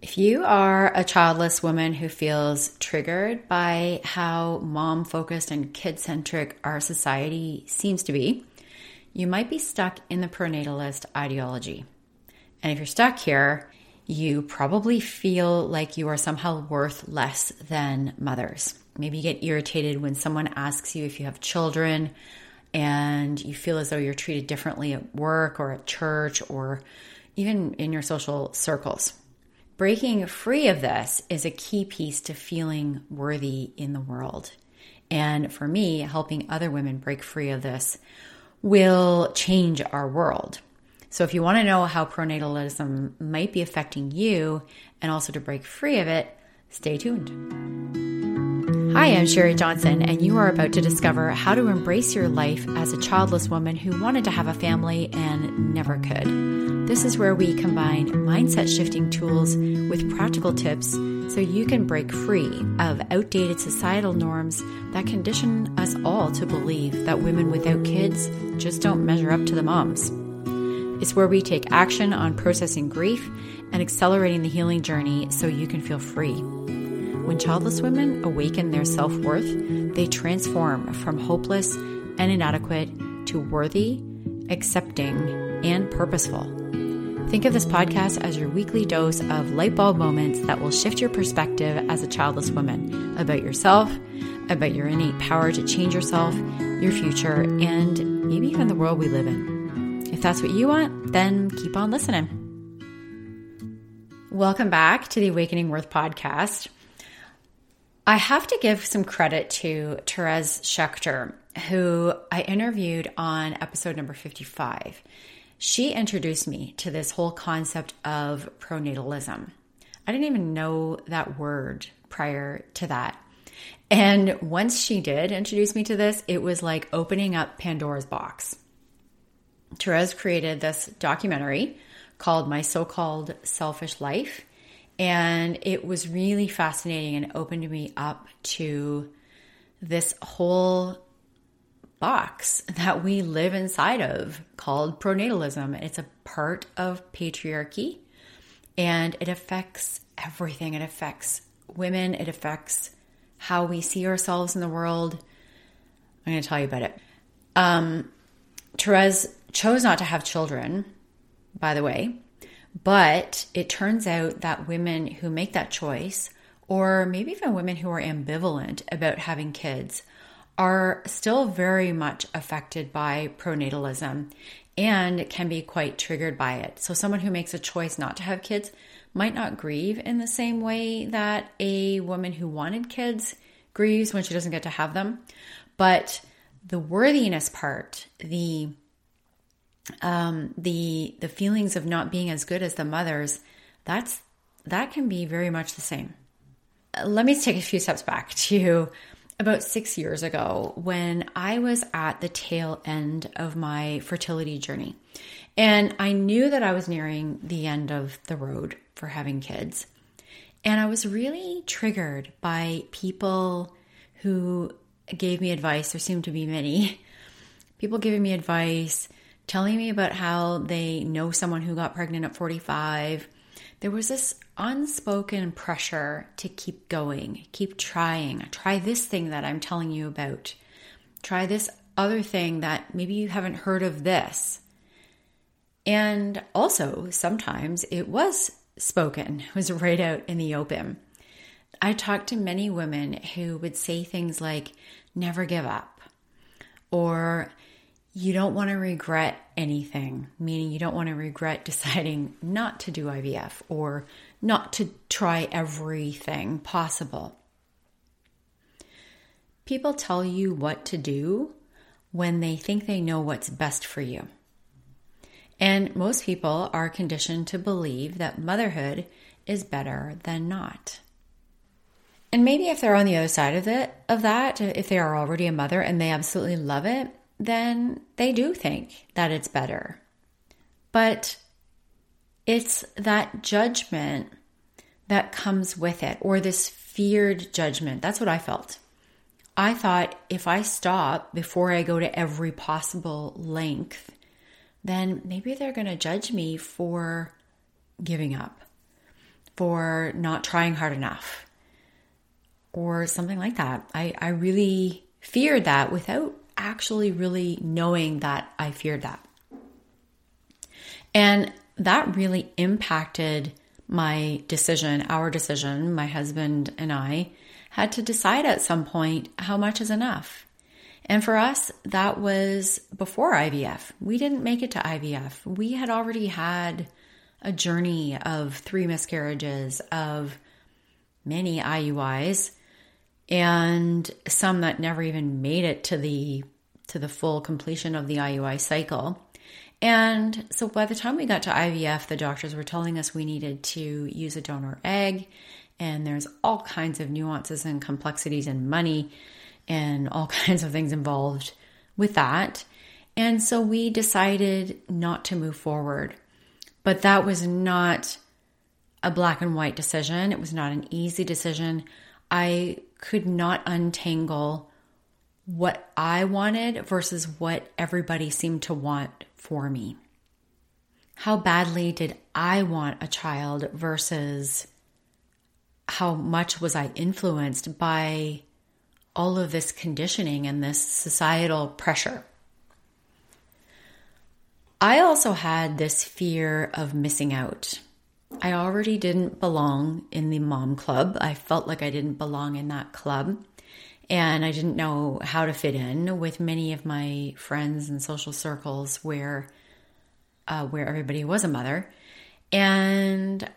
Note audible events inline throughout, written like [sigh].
If you are a childless woman who feels triggered by how mom focused and kid centric our society seems to be, you might be stuck in the pronatalist ideology. And if you're stuck here, you probably feel like you are somehow worth less than mothers. Maybe you get irritated when someone asks you if you have children and you feel as though you're treated differently at work or at church or even in your social circles. Breaking free of this is a key piece to feeling worthy in the world. And for me, helping other women break free of this will change our world. So, if you want to know how pronatalism might be affecting you and also to break free of it, stay tuned. Hi, I'm Sheri Johnson, and you are about to discover how to embrace your life as a childless woman who wanted to have a family and never could. This is where we combine mindset shifting tools with practical tips so you can break free of outdated societal norms that condition us all to believe that women without kids just don't measure up to the moms. It's where we take action on processing grief and accelerating the healing journey so you can feel free. When childless women awaken their self worth, they transform from hopeless and inadequate to worthy, accepting, and purposeful. Think of this podcast as your weekly dose of light bulb moments that will shift your perspective as a childless woman about yourself, about your innate power to change yourself, your future, and maybe even the world we live in. If that's what you want, then keep on listening. Welcome back to the Awakening Worth podcast. I have to give some credit to Therese Shechter, who I interviewed on episode number 55. She introduced me to this whole concept of pronatalism. I didn't even know that word prior to that. And once she did introduce me to this, it was like opening up Pandora's box. Therese created this documentary called My So Called Selfish Life. And it was really fascinating and opened me up to this whole box that we live inside of called pronatalism. It's a part of patriarchy and it affects everything. It affects women, it affects how we see ourselves in the world. I'm going to tell you about it. Um, Therese chose not to have children, by the way. But it turns out that women who make that choice, or maybe even women who are ambivalent about having kids, are still very much affected by pronatalism and can be quite triggered by it. So, someone who makes a choice not to have kids might not grieve in the same way that a woman who wanted kids grieves when she doesn't get to have them. But the worthiness part, the um, the the feelings of not being as good as the mothers, that's that can be very much the same. Let me take a few steps back to about six years ago when I was at the tail end of my fertility journey. And I knew that I was nearing the end of the road for having kids. And I was really triggered by people who gave me advice. There seemed to be many [laughs] people giving me advice telling me about how they know someone who got pregnant at 45. There was this unspoken pressure to keep going, keep trying. Try this thing that I'm telling you about. Try this other thing that maybe you haven't heard of this. And also, sometimes it was spoken, [laughs] it was right out in the open. I talked to many women who would say things like, never give up, or you don't want to regret anything, meaning you don't want to regret [laughs] deciding not to do IVF or not to try everything possible. People tell you what to do when they think they know what's best for you. And most people are conditioned to believe that motherhood is better than not. And maybe if they're on the other side of it of that, if they are already a mother and they absolutely love it, then they do think that it's better. But it's that judgment that comes with it, or this feared judgment. That's what I felt. I thought if I stop before I go to every possible length, then maybe they're going to judge me for giving up, for not trying hard enough or something like that. I, I really feared that without actually really knowing that I feared that. And that really impacted my decision, our decision, my husband and I had to decide at some point how much is enough. And for us, that was before IVF. We didn't make it to IVF. We had already had a journey of three miscarriages, of many IUIs, and some that never even made it to the to the full completion of the IUI cycle. And so by the time we got to IVF, the doctors were telling us we needed to use a donor egg. And there's all kinds of nuances and complexities and money and all [laughs] kinds of things involved with that. And so we decided not to move forward. But that was not a black and white decision. It was not an easy decision. I could not untangle what I wanted versus what everybody seemed to want for me. How badly did I want a child versus how much was I influenced by all of this conditioning and this societal pressure? I also had this fear of missing out. I already didn't belong in the mom club. I felt like I didn't belong in that club. And I didn't know how to fit in with many of my friends and social circles where uh, where everybody was a mother. And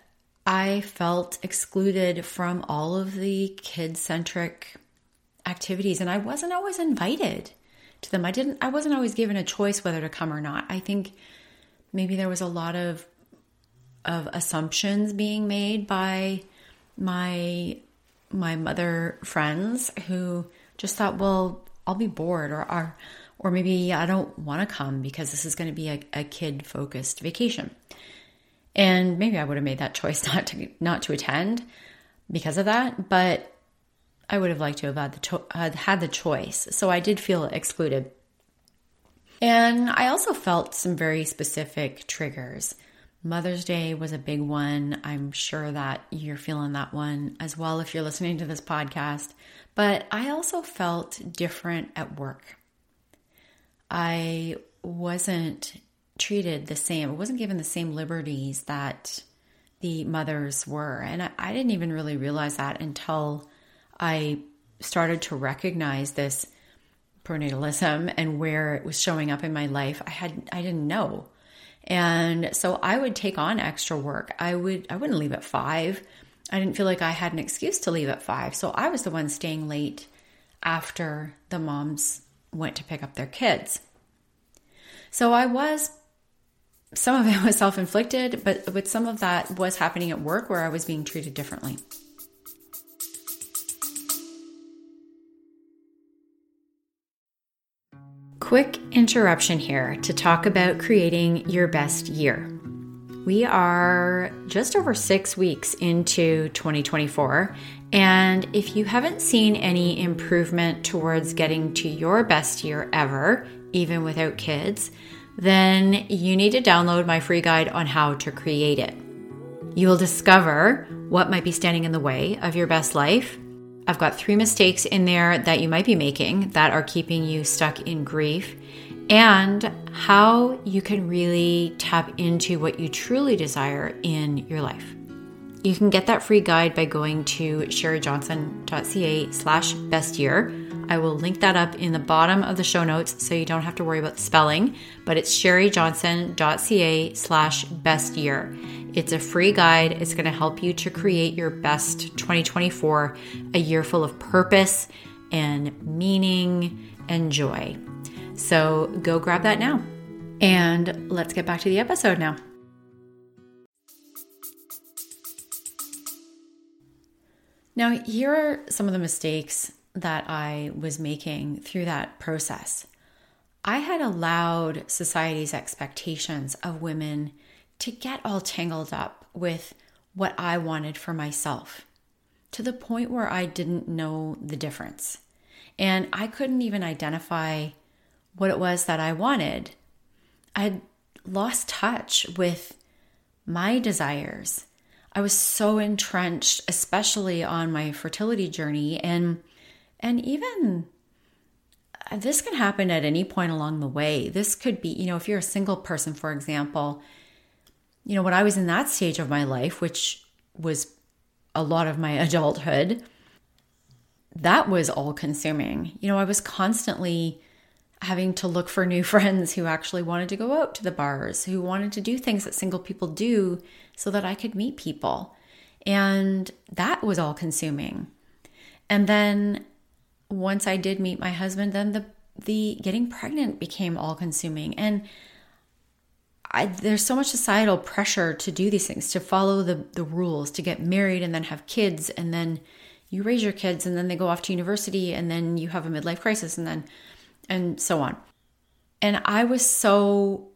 I felt excluded from all of the kid centric activities, and I wasn't always invited to them. I didn't. I wasn't always given a choice whether to come or not. I think maybe there was a lot of of assumptions being made by my my mother friends who just thought, well, I'll be bored or or, or maybe I don't want to come because this is going to be a, a kid focused vacation. And maybe I would have made that choice [laughs] not to not to attend because of that, but I would have liked to have had the cho- had the choice. So I did feel excluded. And I also felt some very specific triggers. Mother's Day was a big one. I'm sure that you're feeling that one as well if you're listening to this podcast. But I also felt different at work. I wasn't treated the same, I wasn't given the same liberties that the mothers were. And I, I didn't even really realize that until I started to recognize this pronatalism and where it was showing up in my life. I had I didn't know. And so I would take on extra work. I would I wouldn't leave at 5. I didn't feel like I had an excuse to leave at 5. So I was the one staying late after the moms went to pick up their kids. So I was some of it [laughs] was self-inflicted, but but some of that was happening at work where I was being treated differently. Quick interruption here to talk about creating your best year. We are just over six weeks into 2024, and if you haven't seen any improvement towards getting to your best year ever, even without kids, then you need to download my free guide on how to create it. You will discover what might be standing in the way of your best life I've got three mistakes in there that you might be making that are keeping you stuck in grief, and how you can really tap into what you truly desire in your life. You can get that free guide by going to sherijohnson.ca slash best year. I will link that up in the bottom of the show notes so you don't have to worry about the spelling, but it's sherijohnson.ca slash best year. It's a free guide. It's going to help you to create your best 2024, a year full of purpose and meaning and joy. So go grab that now. And let's get back to the episode now. Now, here are some of the mistakes that I was making through that process. I had allowed society's expectations of women to get all tangled up with what I wanted for myself to the point where I didn't know the difference. And I couldn't even identify what it was that I wanted. I had lost touch with my desires. I was so entrenched, especially on my fertility journey and and even uh, this can happen at any point along the way. This could be, you know, if you're a single person, for example, you know, when I was in that stage of my life, which was a lot of my [laughs] adulthood, that was all consuming. You know, I was constantly having to look for new [laughs] friends who actually wanted to go out to the bars, who wanted to do things that single people do so that I could meet people. And that was all consuming. And then once I did meet my husband, then the the getting pregnant became all consuming. And I, there's so much societal pressure to do these things, to follow the, the rules, to get married and then have kids, and then you raise your kids, and then they go off to university, and then you have a midlife crisis, and then and so on. And I was so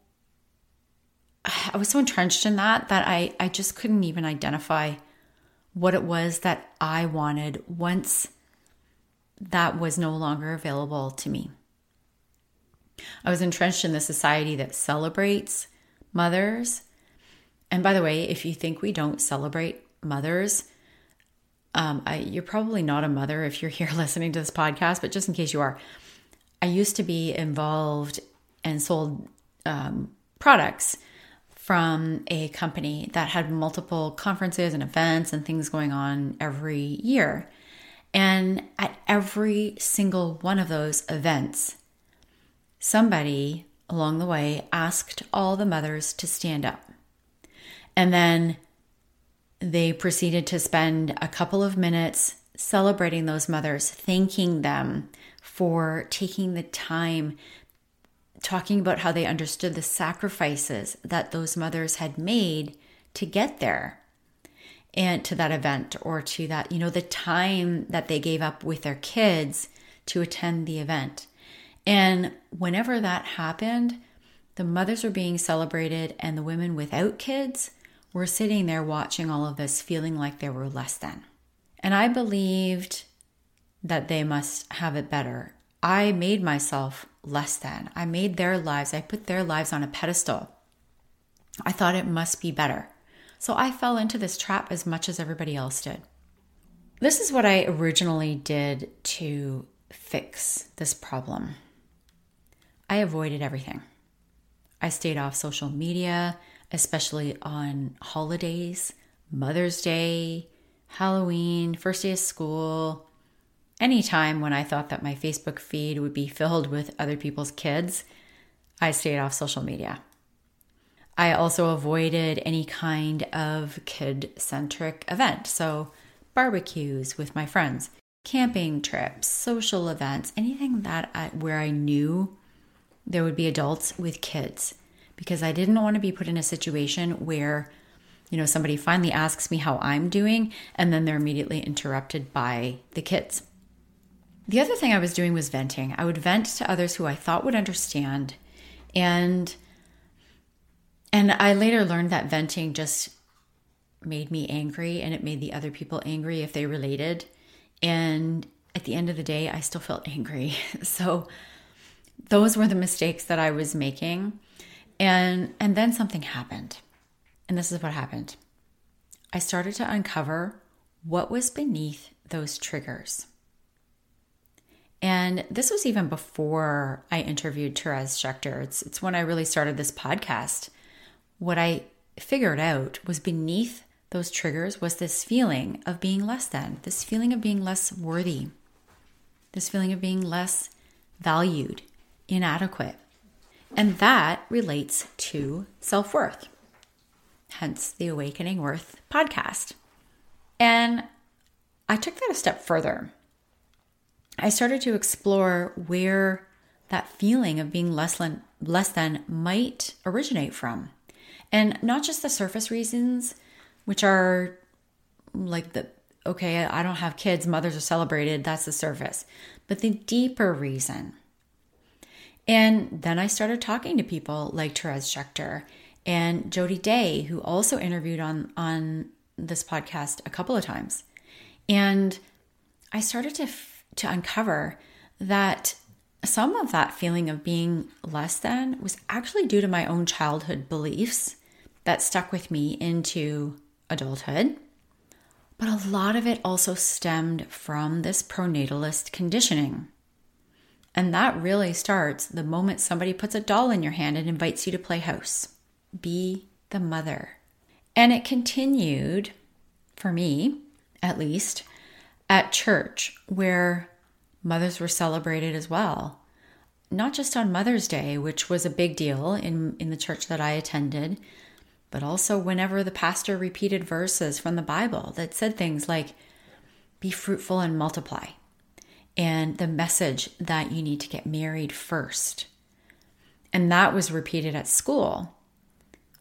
I was so entrenched in that that I I just couldn't even identify what it was that I wanted once that was no longer available to me. I was entrenched in the society that celebrates mothers. And by the way, if you think we don't celebrate mothers, um, I, you're probably not a mother if you're here [laughs] listening to this podcast, but just in case you are, I used to be involved and sold um, products from a company that had multiple conferences and events and things going on every year. And at every single one of those events, somebody along the way asked all the mothers to stand up. And then they proceeded to spend a couple of minutes celebrating those mothers, thanking them for taking the time, talking about how they understood the sacrifices that those mothers had made to get there and to that event or to that, you know, the time that they gave up with their kids to attend the event. And whenever that happened, the mothers were being celebrated and the women without kids were sitting there watching all of this, feeling like they were less than. And I believed that they must have it better. I made myself less than. I made their lives, I put their lives on a pedestal. I thought it must be better. So I fell into this trap as much as everybody else did. This is what I originally did to fix this problem. I avoided everything. I stayed off social media, especially on holidays, Mother's Day, Halloween, first day of school, any time when I thought that my Facebook feed would be filled with other people's kids, I stayed off social media. I also avoided any kind of kid centric event. So, barbecues with my friends, camping trips, social events, anything that I, where I knew there would be adults with kids because I didn't want to be put in a situation where you know somebody finally asks me how I'm doing and then they're immediately interrupted by the kids. The other thing I was doing was venting. I would vent to others who I thought would understand and and I later learned that venting just made me angry and it made the other people angry if they related and at the end of the day I still felt angry. [laughs] So those were the mistakes that I was making. And and then something happened. And this is what happened. I started to uncover what was beneath those triggers. And this was even before I interviewed Therese Shechter. It's, it's when I really started this podcast. What I figured out was beneath those triggers was this feeling of being less than, this feeling of being less worthy, this feeling of being less valued, inadequate. And that relates to self worth, hence the Awakening Worth podcast. And I took that a step further. I started to explore where that feeling of being less than, less than might originate from. And not just the surface reasons, which are like the okay, I don't have kids, mothers are celebrated, that's the surface, but the deeper reason and then I started talking to people like Therese Shechter and Jody Day, who also interviewed on, on this podcast a couple of times. And I started to, to uncover that some of that feeling of being less than was actually due to my own childhood beliefs that stuck with me into adulthood. But a lot of it also stemmed from this pronatalist conditioning. And that really starts the moment somebody puts a doll in your hand and invites you to play house. Be the mother. And it continued, for me at least, at church, where mothers were celebrated as well. Not just on Mother's Day, which was a big deal in, in the church that I attended, but also whenever the pastor repeated verses from the Bible that said things like, be fruitful and multiply, and the message that you need to get married first. And that was repeated at school,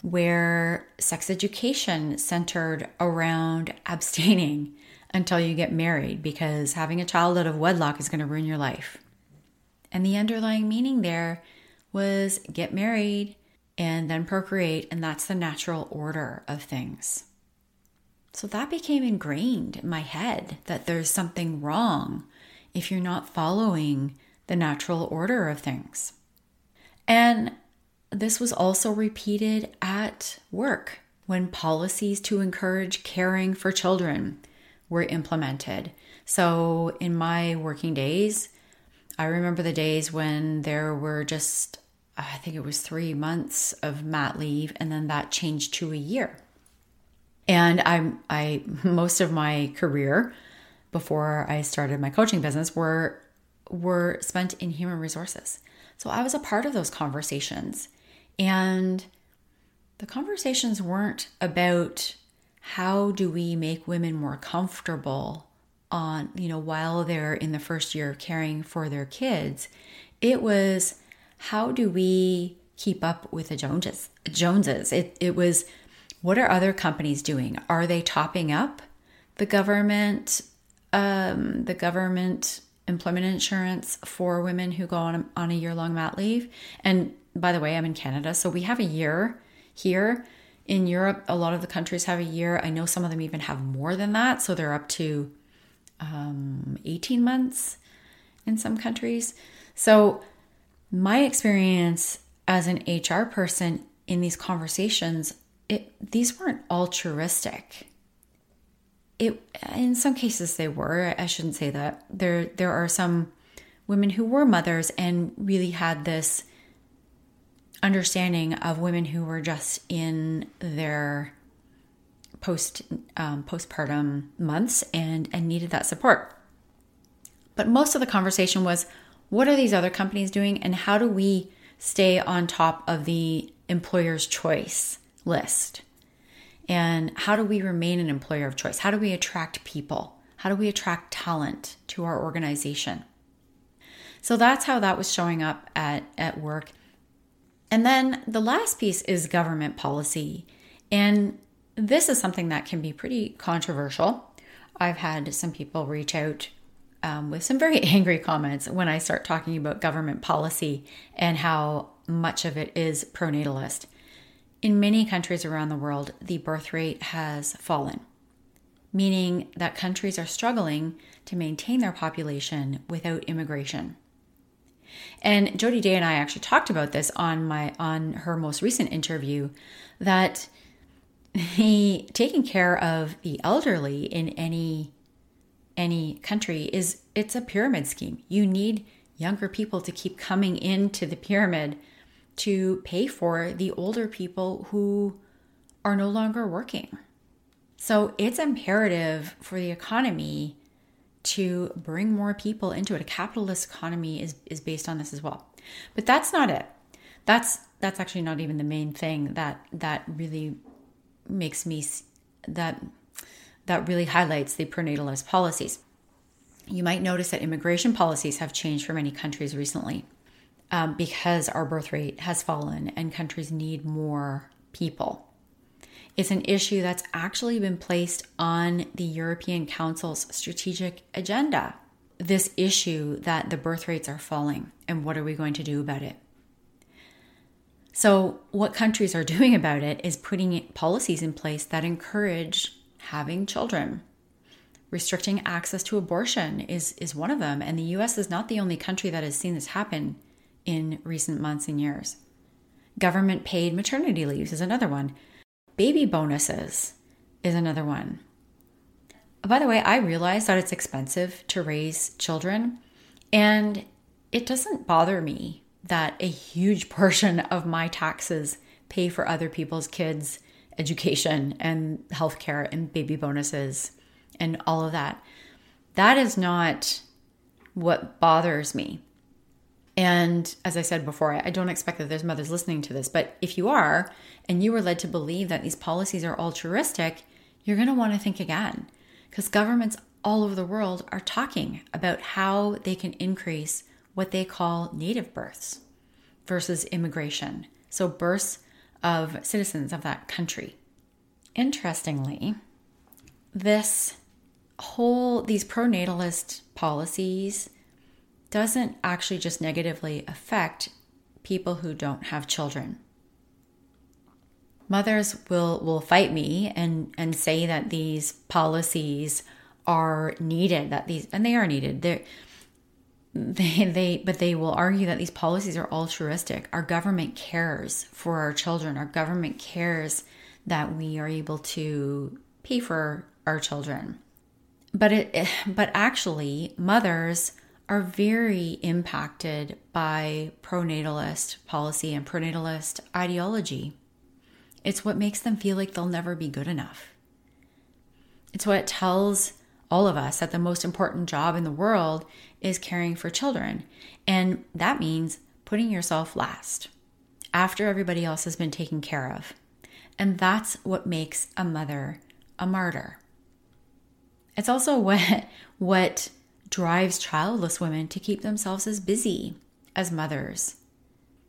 where sex education centered around [laughs] abstaining until you get married because having a child out of wedlock is going to ruin your life. And the underlying meaning there was get married and then procreate, and that's the natural order of things. So that became ingrained in my head that there's something wrong if you're not following the natural order of things. And this was also repeated at work when policies to encourage caring for children were implemented. So, in my working days, I remember the days when there were just, I think it was three months of mat leave, and then that changed to a year. And I'm, I, most of my career before I started my coaching business were, were spent in human resources. So I was a part of those conversations. And the conversations weren't about how do we make women more comfortable on, you know, while they're in the first year caring for their kids. It was how do we keep up with the Joneses? Joneses. It it was what are other companies doing? Are they topping up the government um, the government employment insurance for women who go on a, on a year long mat leave? And by the way, I'm in Canada, so we have a year here in Europe, a lot of the countries have a year. I know some of them even have more than that. So they're up to um, 18 months in some countries. So, my experience as an HR person in these conversations, it, these weren't altruistic. It, in some cases they were. I shouldn't say that. There, there are some women who were mothers and really had this understanding of women who were just in their post um, postpartum months and and needed that support. But most of the conversation was what are these other companies doing and how do we stay on top of the employer's choice list? And how do we remain an employer of choice? How do we attract people? How do we attract talent to our organization? So that's how that was showing up at, at work. And then the last piece is government policy. And this is something that can be pretty controversial. I've had some people reach out um, with some very [laughs] angry comments when I start talking about government policy and how much of it is pronatalist. In many countries around the world, the birth rate has fallen, meaning that countries are struggling to maintain their population without immigration. And Jody Day and I actually talked about this on my on her most recent interview that the taking care of the elderly in any any country is it's a pyramid scheme. You need younger people to keep coming into the pyramid to pay for the older people who are no longer working. So it's imperative for the economy to bring more people into it. A capitalist economy is, is based on this as well. But that's not it. That's that's actually not even the main thing that that really makes me that that really highlights the pronatalist policies. You might notice that immigration policies have changed for many countries recently um, because our birth rate has fallen and countries need more people. It's an issue that's actually been placed on the European Council's strategic agenda. This issue that the birth rates are falling, and what are we going to do about it? So, what countries are [laughs] doing about it is putting policies in place that encourage having children. Restricting access to abortion is, is one of them, and the US is not the only country that has seen this happen in recent months and years. Government paid maternity leaves is another one baby bonuses is another one. Uh, by the way, I realize that it's expensive to raise children, and it doesn't bother me that a huge [laughs] portion of my taxes pay for other people's kids' education and healthcare and baby bonuses and all of that. That is not what bothers me. And as I said before, I don't expect that there's mothers listening to this, but if you are and you were led to believe that these policies are altruistic, you're going to want to think again because governments all over the world are talking about how they can increase what they call native births versus immigration. So, births of citizens of that country. Interestingly, this whole, these pronatalist policies doesn't actually just negatively affect people who don't have children. Mothers will will fight me and and say that these policies are needed that these and they are needed. They're, they they but they will argue that these policies are altruistic. Our government cares for our children. Our government cares that we are able to pay for our children. But it but actually mothers are very impacted by pronatalist policy and pronatalist ideology. It's what makes them feel like they'll never be good enough. It's what tells all of us that the most important job in the world is caring for children. And that means putting yourself last after everybody else has been taken care of. And that's what makes a mother a martyr. It's also [laughs] what what drives childless women to keep themselves as busy as mothers.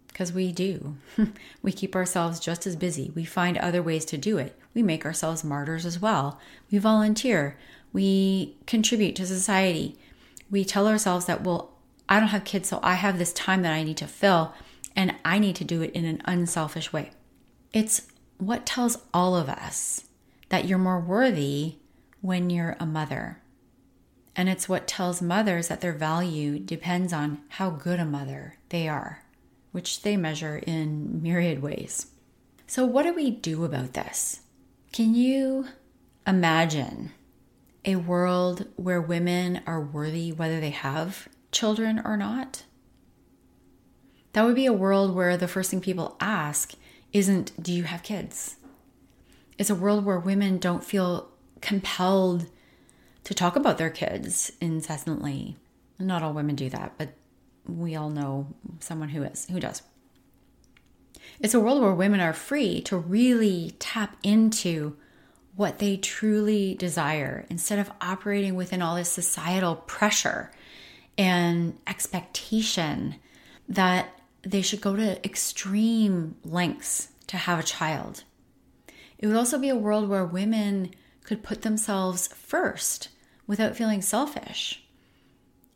Because we do. [laughs] we keep ourselves just as busy. We find other ways to do it. We make ourselves martyrs as well. We volunteer. We contribute to society. We tell ourselves that, well, I don't have kids, so I have this time that I need to fill, and I need to do it in an unselfish way. It's what tells all of us that you're more worthy when you're a mother and it's what tells mothers that their value depends on how good a mother they are, which they measure in myriad ways. So, what do we do about this? Can you imagine a world where women are worthy whether they have children or not? That would be a world where the first thing people ask isn't, Do you have kids? It's a world where women don't feel compelled to talk about their kids incessantly. Not all women do that, but we all know someone who is, who does. It's a world where women are free to really tap into what they truly desire instead of operating within all this societal pressure and expectation that they should go to extreme lengths to have a child. It would also be a world where women could put themselves first without feeling selfish.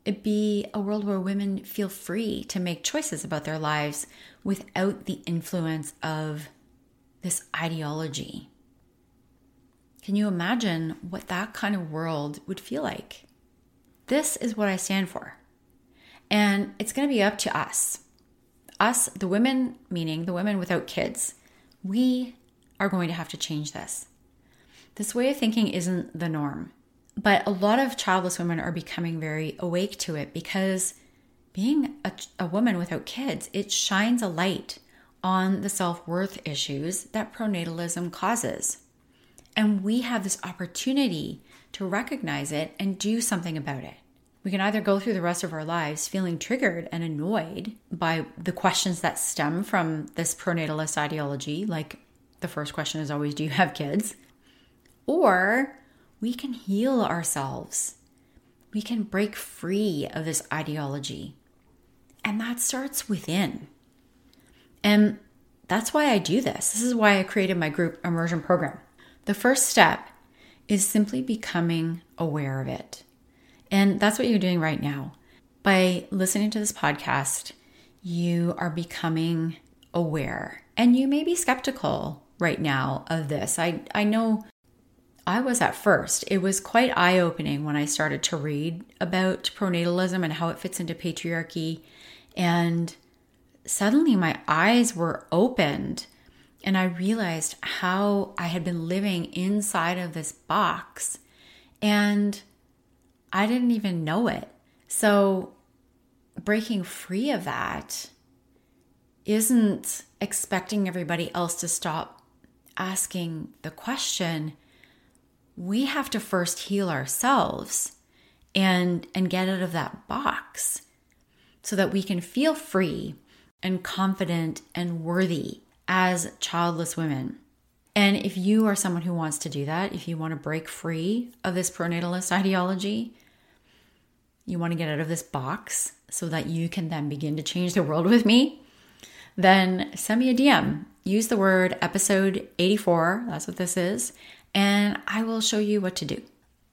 It'd be a world where women feel free to make choices about their lives without the influence of this ideology. Can you imagine what that kind of world would feel like? This is what I stand for. And it's going to be up to us. Us, the women, meaning the women without kids, we are going to have to change this. This way of thinking isn't the norm. But a lot of childless women are becoming very awake to it because being a, a woman without kids, it shines a light on the self worth issues that pronatalism causes. And we have this opportunity to recognize it and do something about it. We can either go through the rest of our lives feeling triggered and annoyed by the questions that stem from this pronatalist ideology, like the first question is always, Do you have kids? Or we can heal ourselves. We can break free of this ideology. And that starts within. And that's why I do this. This is why I created my group immersion program. The first step is simply becoming aware of it. And that's what you're doing right now. By listening to this podcast, you are becoming aware. And you may be skeptical right now of this. I, I know I was at first. It was quite eye opening when I started to read about pronatalism and how it fits into patriarchy. And suddenly my eyes were opened And I realized how I had been living inside of this box and I didn't even know it. So, breaking free of that isn't expecting everybody else to stop asking the question. We have to first heal ourselves and and get out of that box so that we can feel free and confident and worthy as childless women. And if you are someone who wants to do that, if you want to break free of this pronatalist [laughs] ideology, you want to get out of this box so that you can then begin to change the world with me, then send me a DM. Use the word episode 84, that's what this is, and I will show you what to do.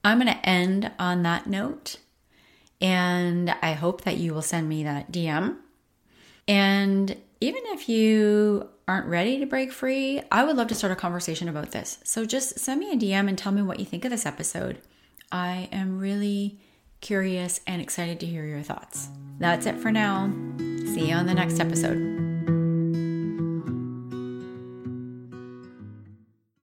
I'm going to end on that note, and I hope that you will send me that DM. And even if you aren't ready to break free, I would love to start a conversation about this. So just send me a DM and tell me what you think of this episode. I am really curious and excited to hear your thoughts. That's it for now. See you on the next episode.